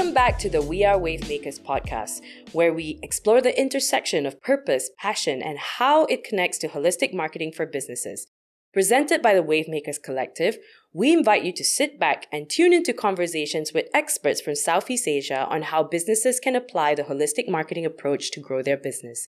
Welcome back to the We Are Wavemakers podcast, where we explore the intersection of purpose, passion, and how it connects to holistic marketing for businesses. Presented by the Wavemakers Collective, we invite you to sit back and tune into conversations with experts from Southeast Asia on how businesses can apply the holistic marketing approach to grow their business.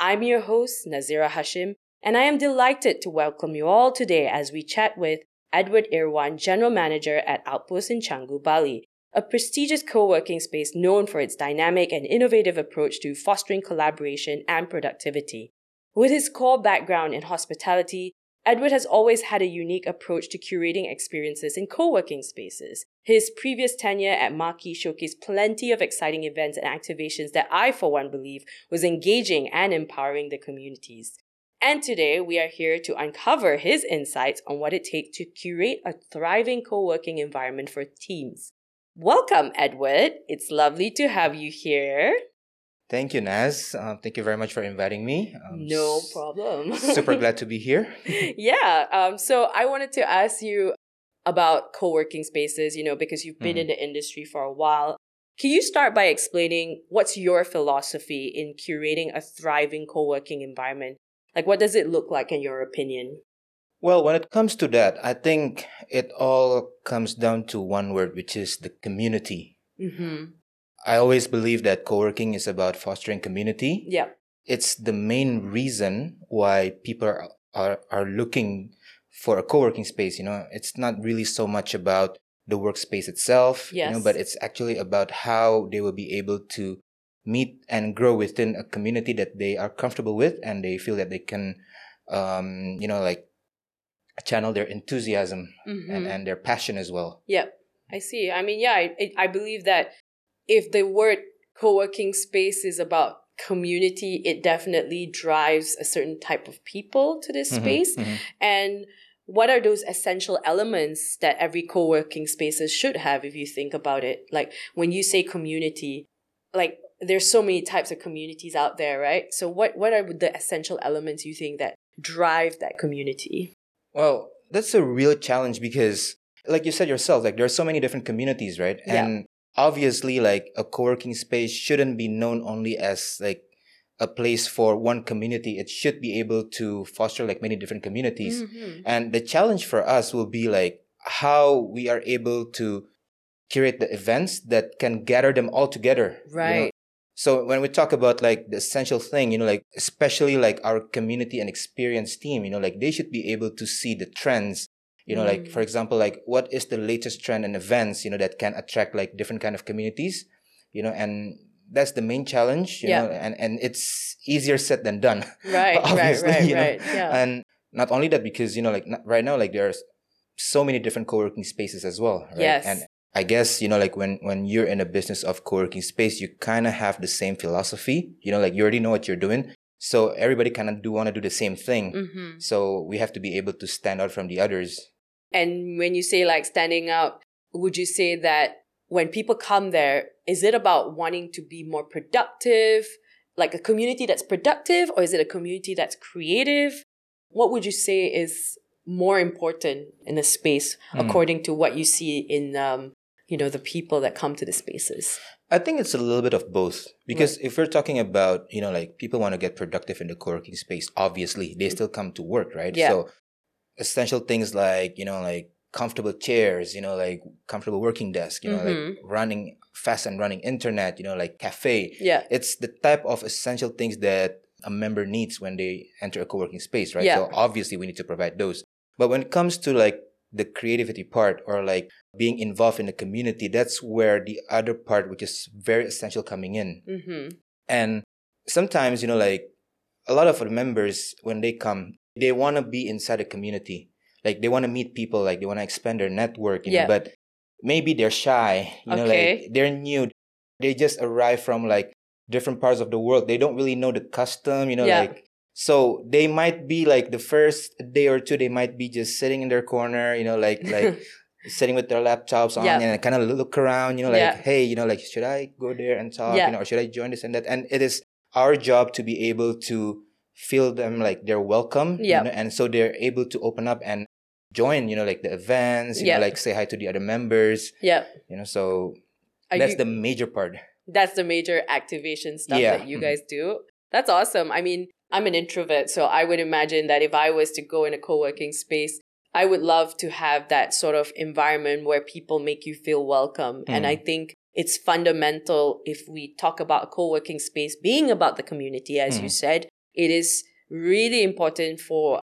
I'm your host, Nazira Hashim, and I am delighted to welcome you all today as we chat with Edward Irwan, General Manager at Outpost in Canggu, Bali, a prestigious co-working space known for its dynamic and innovative approach to fostering collaboration and productivity. With his core background in hospitality, Edward has always had a unique approach to curating experiences in co-working spaces. His previous tenure at Marquee showcased plenty of exciting events and activations that I, for one, believe was engaging and empowering the communities. And today we are here to uncover his insights on what it takes to curate a thriving co-working environment for teams. Welcome, Edward. It's lovely to have you here. Thank you, Naz. Uh, thank you very much for inviting me. Um, no problem. super glad to be here. yeah. Um, so I wanted to ask you about co-working spaces, you know, because you've been mm. in the industry for a while. Can you start by explaining what's your philosophy in curating a thriving co-working environment? Like, what does it look like in your opinion? Well, when it comes to that, I think it all comes down to one word, which is the community. Mm-hmm. I always believe that co-working is about fostering community. Yeah. It's the main reason why people are, are, are looking for a co-working space. You know, it's not really so much about the workspace itself, yes. you know, but it's actually about how they will be able to meet and grow within a community that they are comfortable with and they feel that they can, um, you know, like channel their enthusiasm mm-hmm. and, and their passion as well. Yeah, I see. I mean, yeah, I, I believe that if the word co-working space is about community, it definitely drives a certain type of people to this mm-hmm, space. Mm-hmm. And what are those essential elements that every co-working spaces should have if you think about it? Like when you say community, like there's so many types of communities out there, right? So what what are the essential elements you think that drive that community? Well, that's a real challenge because, like you said yourself, like there are so many different communities, right? Yeah. And obviously, like a co-working space shouldn't be known only as like a place for one community. It should be able to foster like many different communities. Mm-hmm. And the challenge for us will be like how we are able to curate the events that can gather them all together. Right. You know? So when we talk about like the essential thing, you know, like especially like our community and experience team, you know, like they should be able to see the trends. You know, mm. like for mm. example, like what is the latest trend and events, you know, that can attract like different kind of communities, you know, and that's the main challenge, you yeah. know, and, and it's easier said than done. Right, obviously, right, right, you know? right. Yeah. And not only that, because, you know, like right now, like there's so many different co-working spaces as well, right? Yes. And I guess, you know, like when, when you're in a business of co-working space, you kind of have the same philosophy, you know, like you already know what you're doing. So everybody kind of do want to do the same thing. Mm-hmm. So we have to be able to stand out from the others. And when you say like standing out, would you say that when people come there, is it about wanting to be more productive, like a community that's productive, or is it a community that's creative? What would you say is more important in a space mm. according to what you see in um, you know the people that come to the spaces i think it's a little bit of both because right. if we're talking about you know like people want to get productive in the co-working space obviously they still come to work right yeah. so essential things like you know like comfortable chairs you know like comfortable working desk you know mm-hmm. like running fast and running internet you know like cafe yeah it's the type of essential things that a member needs when they enter a co-working space right yeah. so obviously we need to provide those but when it comes to like the creativity part or like being involved in the community, that's where the other part, which is very essential, coming in. Mm-hmm. And sometimes, you know, like a lot of the members, when they come, they want to be inside a community. Like they want to meet people, like they want to expand their network, you yeah. know, but maybe they're shy, you know, like they're new. They just arrive from like different parts of the world. They don't really know the custom, you know, yeah. like so they might be like the first day or two, they might be just sitting in their corner, you know, like like sitting with their laptops on yep. and kind of look around, you know, like, yeah. hey, you know, like should I go there and talk, yeah. you know, or should I join this and that? And it is our job to be able to feel them like they're welcome, yeah, you know, and so they're able to open up and join, you know, like the events, you yep. know, like say hi to the other members, yeah, you know, so Are that's you- the major part. that's the major activation stuff Yeah. that you guys mm-hmm. do. That's awesome. I mean, I'm an introvert, so I would imagine that if I was to go in a co-working space, I would love to have that sort of environment where people make you feel welcome. And Mm. I think it's fundamental if we talk about co-working space being about the community, as you Mm. said, it is really important for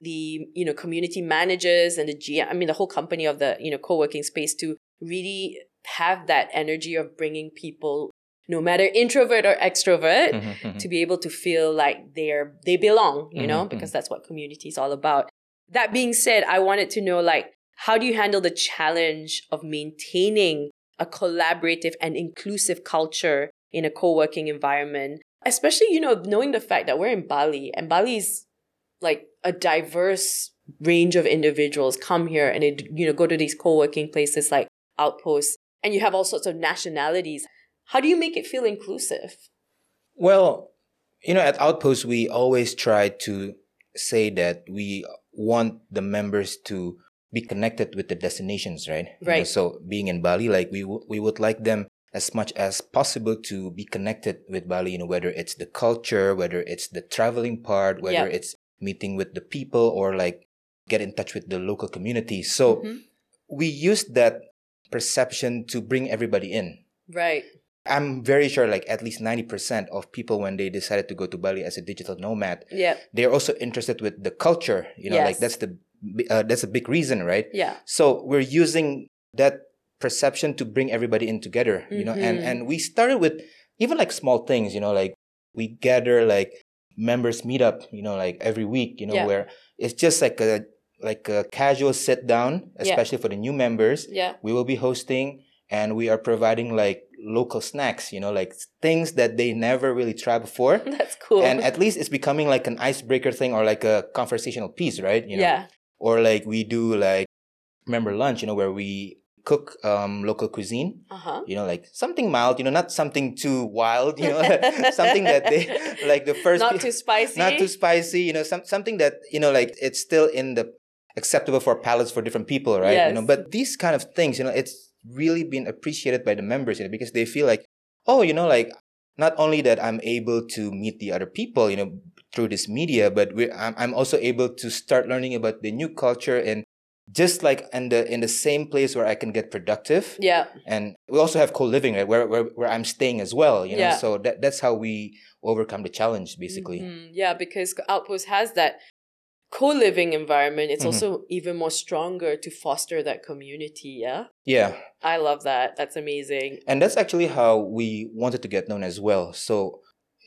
the you know community managers and the G I mean the whole company of the you know co-working space to really have that energy of bringing people no matter introvert or extrovert Mhm, mhm. to be able to feel like they're they belong you know Mhm, because that's what community is all about. That being said i wanted to know like how do you handle the challenge of maintaining a collaborative and inclusive culture in a co-working environment? Especially you know knowing the fact that we're in bali and bali's like a diverse range of individuals come here and they, you know go to these co-working places like outposts and you have all sorts of nationalities how do you make it feel inclusive Well, you know, at Outpost, we always try to say that we want the members to be connected with the destinations, right? You know, Right. so being in Bali, like we w- we would like them as much as possible to be connected with Bali. You know, whether it's the culture, whether it's the traveling part, whether Yeah. it's meeting with the people, or like get in touch with the local community. So Mhm. we use that perception to bring everybody in. right I'm very sure like at least 90% of people when they decided to go to Bali as a digital nomad, yeah they're also interested with the culture, you know, like that's the uh, that's a big reason, right? yeah So we're using that perception to bring everybody in together, you know, and Mhm. and we started with even like small things, you know, like we gather like members meet up, you know, like every week, you know, Yeah. where it's just like a like a casual sit down, Yeah. especially for the new members yeah we will be hosting and we are providing like local snacks you know like things that they never really tried before. That's cool. And at least it's becoming like an icebreaker thing or like a conversational piece right? You know? Yeah. Or like we do like member lunch you know where we cook um local cuisine? Uh-huh. You know like something mild you know not something too wild you know? Something that they like the first not too spicy? not too spicy you know some, something that you know like it's still in the acceptable for palates for different people right? Yes. you know? But these kind of things you know it's really been appreciated by the members you know because they feel like oh you know like not only that i'm able to meet the other people you know through this media but we I'm, I'm also able to start learning about the new culture and just like in the in the same place where i can get productive yeah and we also have co-living right where, where, where i'm staying as well you know Yeah. so that, that's how we overcome the challenge basically Mhm. yeah because outpost has that co-living environment it's Mhm. also even more stronger to foster that community yeah yeah i love that that's amazing And that's actually how we wanted to get known as well. So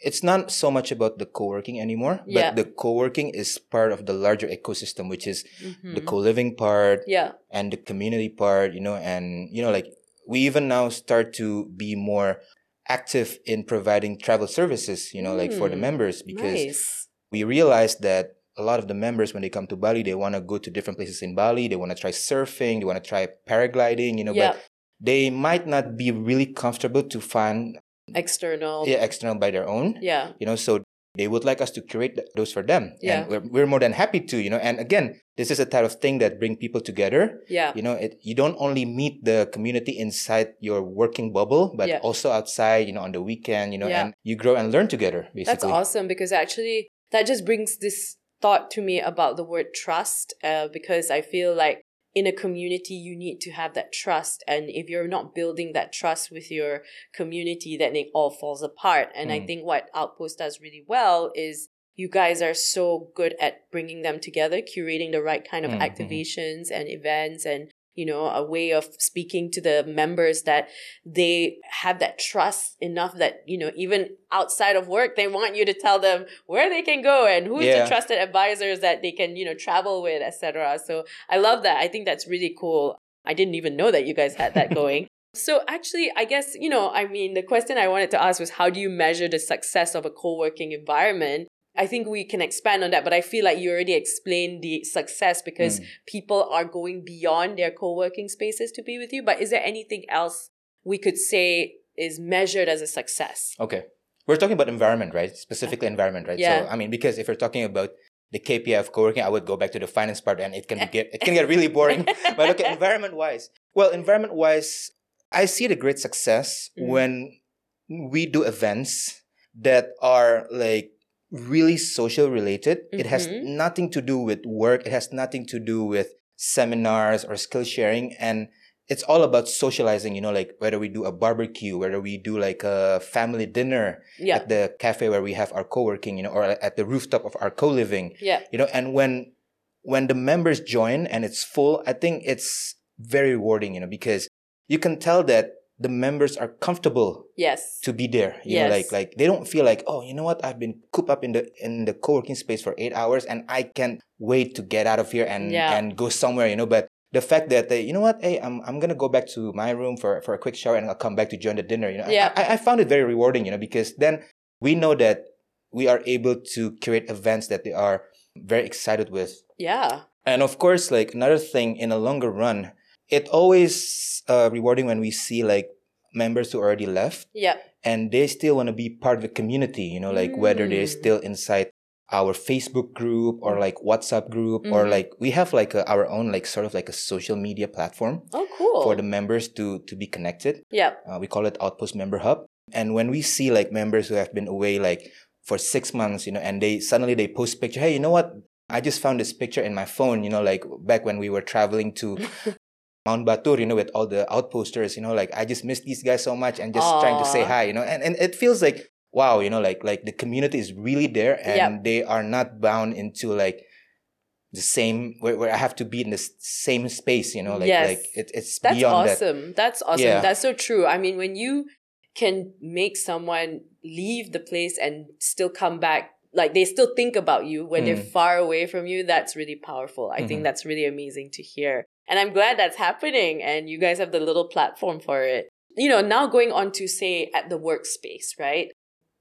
it's not so much about the co-working anymore, but Yeah. the co-working is part of the larger ecosystem, which is the Mhm. co-living part yeah and the community part, you know, and you know, like we even now start to be more active in providing travel services, you know, like for the Mm, members because nice we realized that a lot of the members when they come to Bali, they want to go to different places in Bali. They want to try surfing. They want to try paragliding. You know, yeah but they might not be really comfortable to find external yeah, external by their own. yeah You know, so they would like us to curate those for them. Yeah. And we're, we're more than happy to, you know. And again, this is a type of thing that bring people together. yeah You know, it, you don't only meet the community inside your working bubble, but Yeah. also outside, you know, on the weekend, you know, Yeah. and you grow and learn together, basically. That's awesome because actually that just brings this thought to me about the word trust uh, because I feel like in a community you need to have that trust and if you're not building that trust with your community then it all falls apart and I Mm. think what Outpost does really well is you guys are so good at bringing them together curating the right kind of Mm, mhm. activations and events and you know a way of speaking to the members that they have that trust enough that you know even outside of work they want you to tell them where they can go and who's Yeah. the trusted advisors that they can you know travel with etc so i love that. I think that's really cool. I didn't even know that you guys had that going. So actually i guess you know i mean the question i wanted to ask was how do you measure the success of a co-working environment I think we can expand on that, but I feel like you already explained the success because Mm. people are going beyond their co-working spaces to be with you. But is there anything else we could say is measured as a success? Okay. We're talking about environment, right? Specifically environment, right? Yeah. So I mean, because if you're talking about the KPI of co-working, I would go back to the finance part and it can get it can get really boring. but okay, environment wise. Well, environment wise, I see the great success Mm. when we do events that are like really social related. It has Mhm. nothing to do with work. It has nothing to do with seminars or skill sharing. And it's all about socializing, you know, like whether we do a barbecue, whether we do like a family dinner Yeah. at the cafe where we have our co-working, you know, or at the rooftop of our co-living, Yeah. you know, and when, when the members join and it's full, I think it's very rewarding, you know, because you can tell that the members are comfortable Yes. to be there. You know, Yes. like like they don't feel like, oh, you know what, I've been cooped up in the in the co-working space for eight hours and I can't wait to get out of here and Yeah. and go somewhere, you know. But the fact that they, you know what, hey, I'm I'm gonna go back to my room for, for a quick shower and I'll come back to join the dinner. You know, Yeah. I, I found it very rewarding, you know, because then we know that we are able to create events that they are very excited with. Yeah. And of course, like another thing in a longer run, it always uh, rewarding when we see like members who already left Yeah. and they still want to be part of the community, you know, like whether they're Mm. still inside our Facebook group or like WhatsApp group or Mhm. like we have like a, our own like sort of like a social media platform Oh, cool. for the members to to be connected. yeah. Uh, we call it Outpost Member Hub. And when we see like members who have been away like for six months, you know, and they suddenly they post picture, hey, you know what? I just found this picture in my phone, you know, like back when we were traveling to Mount Batur, you know, with all the outposters, you know, like I just miss these guys so much and just trying to say hi, you know, and, and it feels like wow, you know, like like the community is really there and Yep. they are not bound into like the same where, where I have to be in the same space, you know, like Yes. like it, it's That's beyond that. That's awesome. That's awesome. Yeah. That's so true. I mean, when you can make someone leave the place and still come back, like they still think about you when they're Mm. far away from you, that's really powerful. I think Mhm. that's really amazing to hear. And I'm glad that's happening and you guys have the little platform for it. You know, now going on to say at the workspace, right?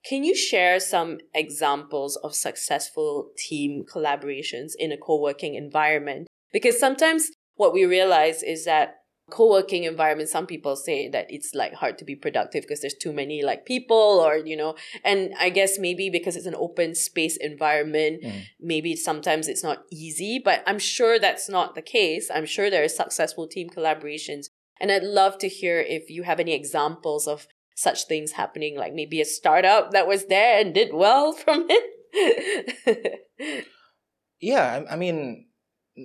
Can you share some examples of successful team collaborations in a co-working environment? Because sometimes what we realize is that co-working environment some people say that it's like hard to be productive because there's too many like people or you know and i guess maybe because it's an open space environment Mm. maybe sometimes it's not easy but i'm sure that's not the case. I'm sure there are successful team collaborations. And i'd love to hear if you have any examples of such things happening like maybe a startup that was there and did well from it. Yeah, I, I mean,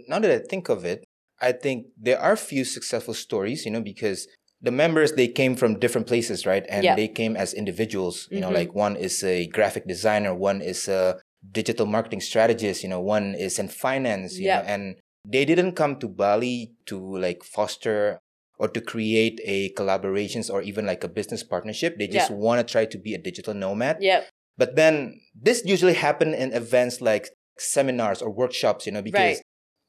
now that I think of it, I think there are few successful stories, you know, because the members they came from different places, right? And Yeah. they came as individuals. You know, Mhm. like one is a graphic designer, one is a digital marketing strategist, you know, one is in finance, you Yeah. know, and they didn't come to Bali to like foster or to create a collaborations or even like a business partnership. They just Yeah. want to try to be a digital nomad. Yeah. But then this usually happen in events like seminars or workshops, you know, because Right.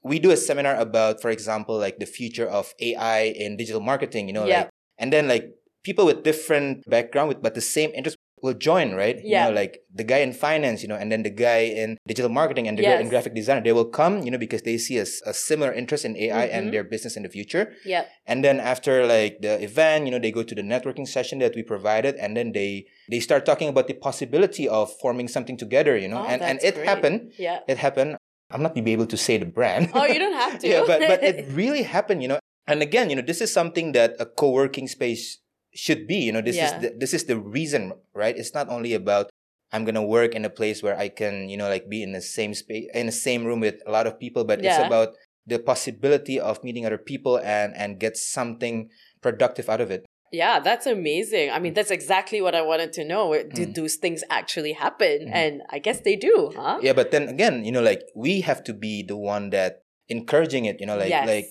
We do a seminar about, for example, like the future of AI in digital marketing, you know, Yeah. like, and then like people with different background with but the same interest will join, right? You Yeah. know, like the guy in finance, you know, and then the guy in digital marketing and the guy in graphic design, they will come, you know, because they see a similar interest in AI Mhm. and their business in the future. yep And then after like the event, you know, they go to the networking session that we provided, and then they they start talking about the possibility of forming something together, you know. Oh, and and it great. happened. yeah It happened. I'm not to be able to say the brand. oh you don't have to yeah, but but it really happened, you know. And again, you know, this is something that a co-working space should be. You know, this Yeah. is the, this is the reason, right? It's not only about I'm gonna work in a place where I can, you know, like be in the same space in the same room with a lot of people, but it's about the possibility of meeting other people and and get something productive out of it. Yeah, that's amazing. I mean, that's exactly what I wanted to know. Did Mm. those things actually happen? Mhm. And I guess they do, huh? Yeah, but then again, you know, like we have to be the one that encouraging it. You know, like yes. like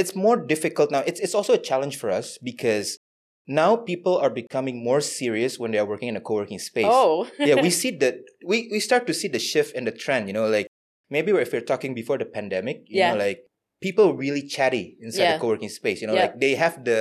it's more difficult now. It's it's also a challenge for us because now people are becoming more serious when they are working in a co-working space. oh, yeah, we see that we we start to see the shift in the trend. You know, like maybe if you're talking before the pandemic, you Yeah. know, like people really chatty inside Yeah. the co-working space. You know, Yeah. like they have the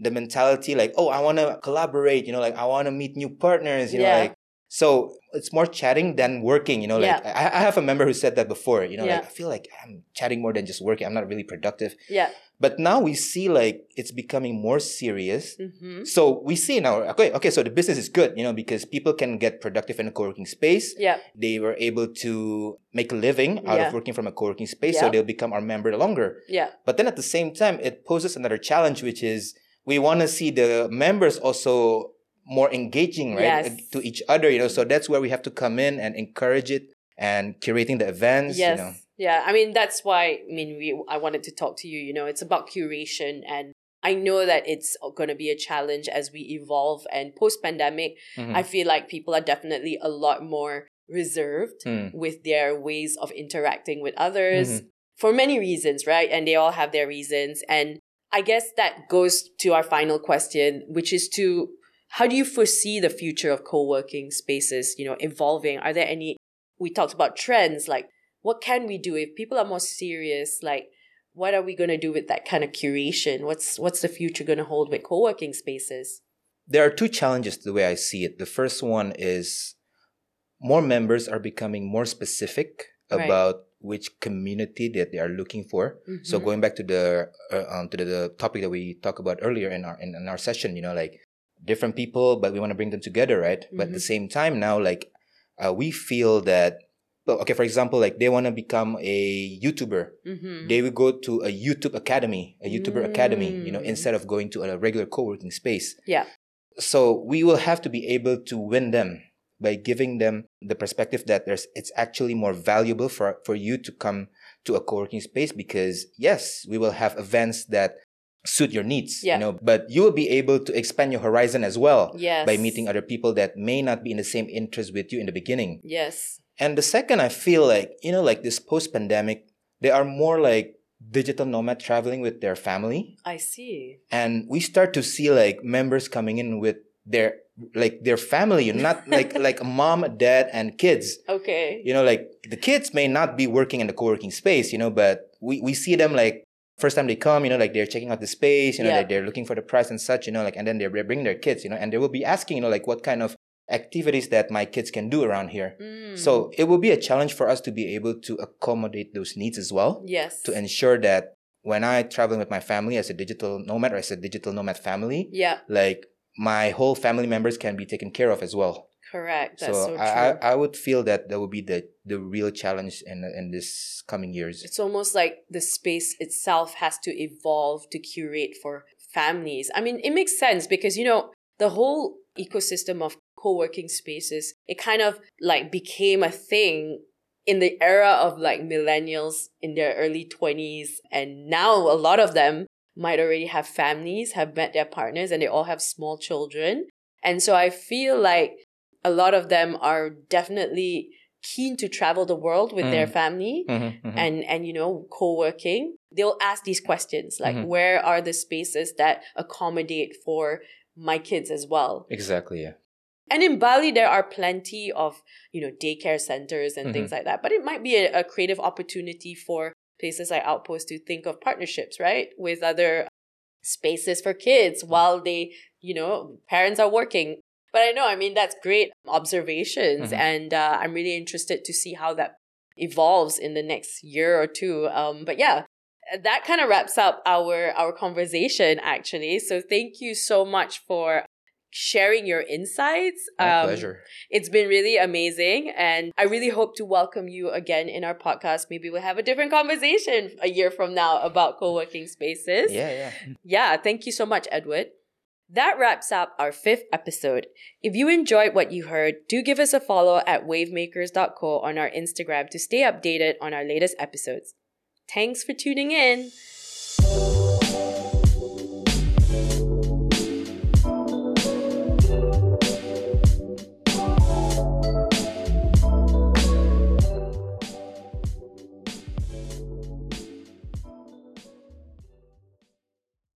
the mentality like, oh, I want to collaborate. You know, like I want to meet new partners. You know, like so it's more chatting than working. You know, like I, I have a member who said that before. You know, Yeah. like I feel like I'm chatting more than just working. I'm not really productive. yeah. But now we see like it's becoming more serious. hmm So we see now, okay, okay, so the business is good, you know, because people can get productive in a co-working space. Yeah. They were able to make a living out Yeah. of working from a co-working space, so they'll become our member longer. Yeah. But then at the same time, it poses another challenge, which is we want to see the members also more engaging, right, Yes. to each other. You know, so that's where we have to come in and encourage it and curating the events. Yes. You know. Yeah. I mean, that's why, I mean, we, I wanted to talk to you. You know, it's about curation. And I know that it's going to be a challenge as we evolve. And post pandemic, Mhm. I feel like people are definitely a lot more reserved Mm. with their ways of interacting with others Mm-hmm. for many reasons, right? And they all have their reasons. And I guess that goes to our final question, which is to how do you foresee the future of co-working spaces, you know, evolving? Are there any we talked about trends like what can we do if people are more serious like what are we going to do with that kind of curation? What's what's the future going to hold with co-working spaces? There are two challenges the way I see it. The first one is more members are becoming more specific Right. about which community that they are looking for. So Mhm. going back to the uh, um, to the, the topic that we talked about earlier in our in, in our session, you know, like different people, but we want to bring them together, right? But at the Mm-hmm. same time, now like uh, we feel that, okay, for example, like they want to become a YouTuber, Mhm. they will go to a YouTube academy, a YouTuber academy, you know, Mm. instead of going to a regular co-working space. Yeah. So we will have to be able to win them by giving them the perspective that there's it's actually more valuable for for you to come to a co-working space because yes, we will have events that suit your needs, Yeah. you know, but you will be able to expand your horizon as well Yes. by meeting other people that may not be in the same interest with you in the beginning. Yes. And the second, I feel like, you know, like this post pandemic, they are more like digital nomad traveling with their family. I see. And we start to see like members coming in with their like their family, not like like a mom, a dad, and kids. Okay. You know, like the kids may not be working in the co-working space, you know, but we, we see them like first time they come, you know, like they're checking out the space, you know, Yeah. like they're looking for the price and such, you know, like and then they're bringing their kids, you know, and they will be asking, you know, like what kind of activities that my kids can do around here. Mm. So it will be a challenge for us to be able to accommodate those needs as well yes. to ensure that when I travel with my family as a digital nomad or as a digital nomad family, yeah. like my whole family members can be taken care of as well. Correct. That's so so, true. I, I I would feel that that would be the the real challenge in in this coming years. it's almost like the space itself has to evolve to curate for families. I mean, it makes sense because, you know, the whole ecosystem of co working spaces, it kind of like became a thing in the era of like millennials in their early 20s. And now a lot of them might already have families, have met their partners, and they all have small children. And so I feel like a lot of them are definitely keen to travel the world with their Mm. family Mhm, mhm. and and you know co-working they'll ask these questions like Mhm. where are the spaces that accommodate for my kids as well exactly. Yeah. and in bali there are plenty of you know daycare centers and things like that but it might be a, a creative opportunity for places like outpost to think of partnerships right with other spaces for kids while they you know parents are working. But i know i mean that's great observations Mhm. and uh, i'm really interested to see how that evolves in the next year or two. Um but yeah that kind of wraps up our our conversation actually. So thank you so much for sharing your insights My Um, pleasure. it's been really amazing and i really hope to welcome you again in our podcast maybe we'll have a different conversation a year from now about co-working spaces Yeah, yeah. yeah, thank you so much, Edward. That wraps up our fifth episode. If you enjoyed what you heard, do give us a follow at wavemakers.co on our Instagram to stay updated on our latest episodes. Thanks for tuning in.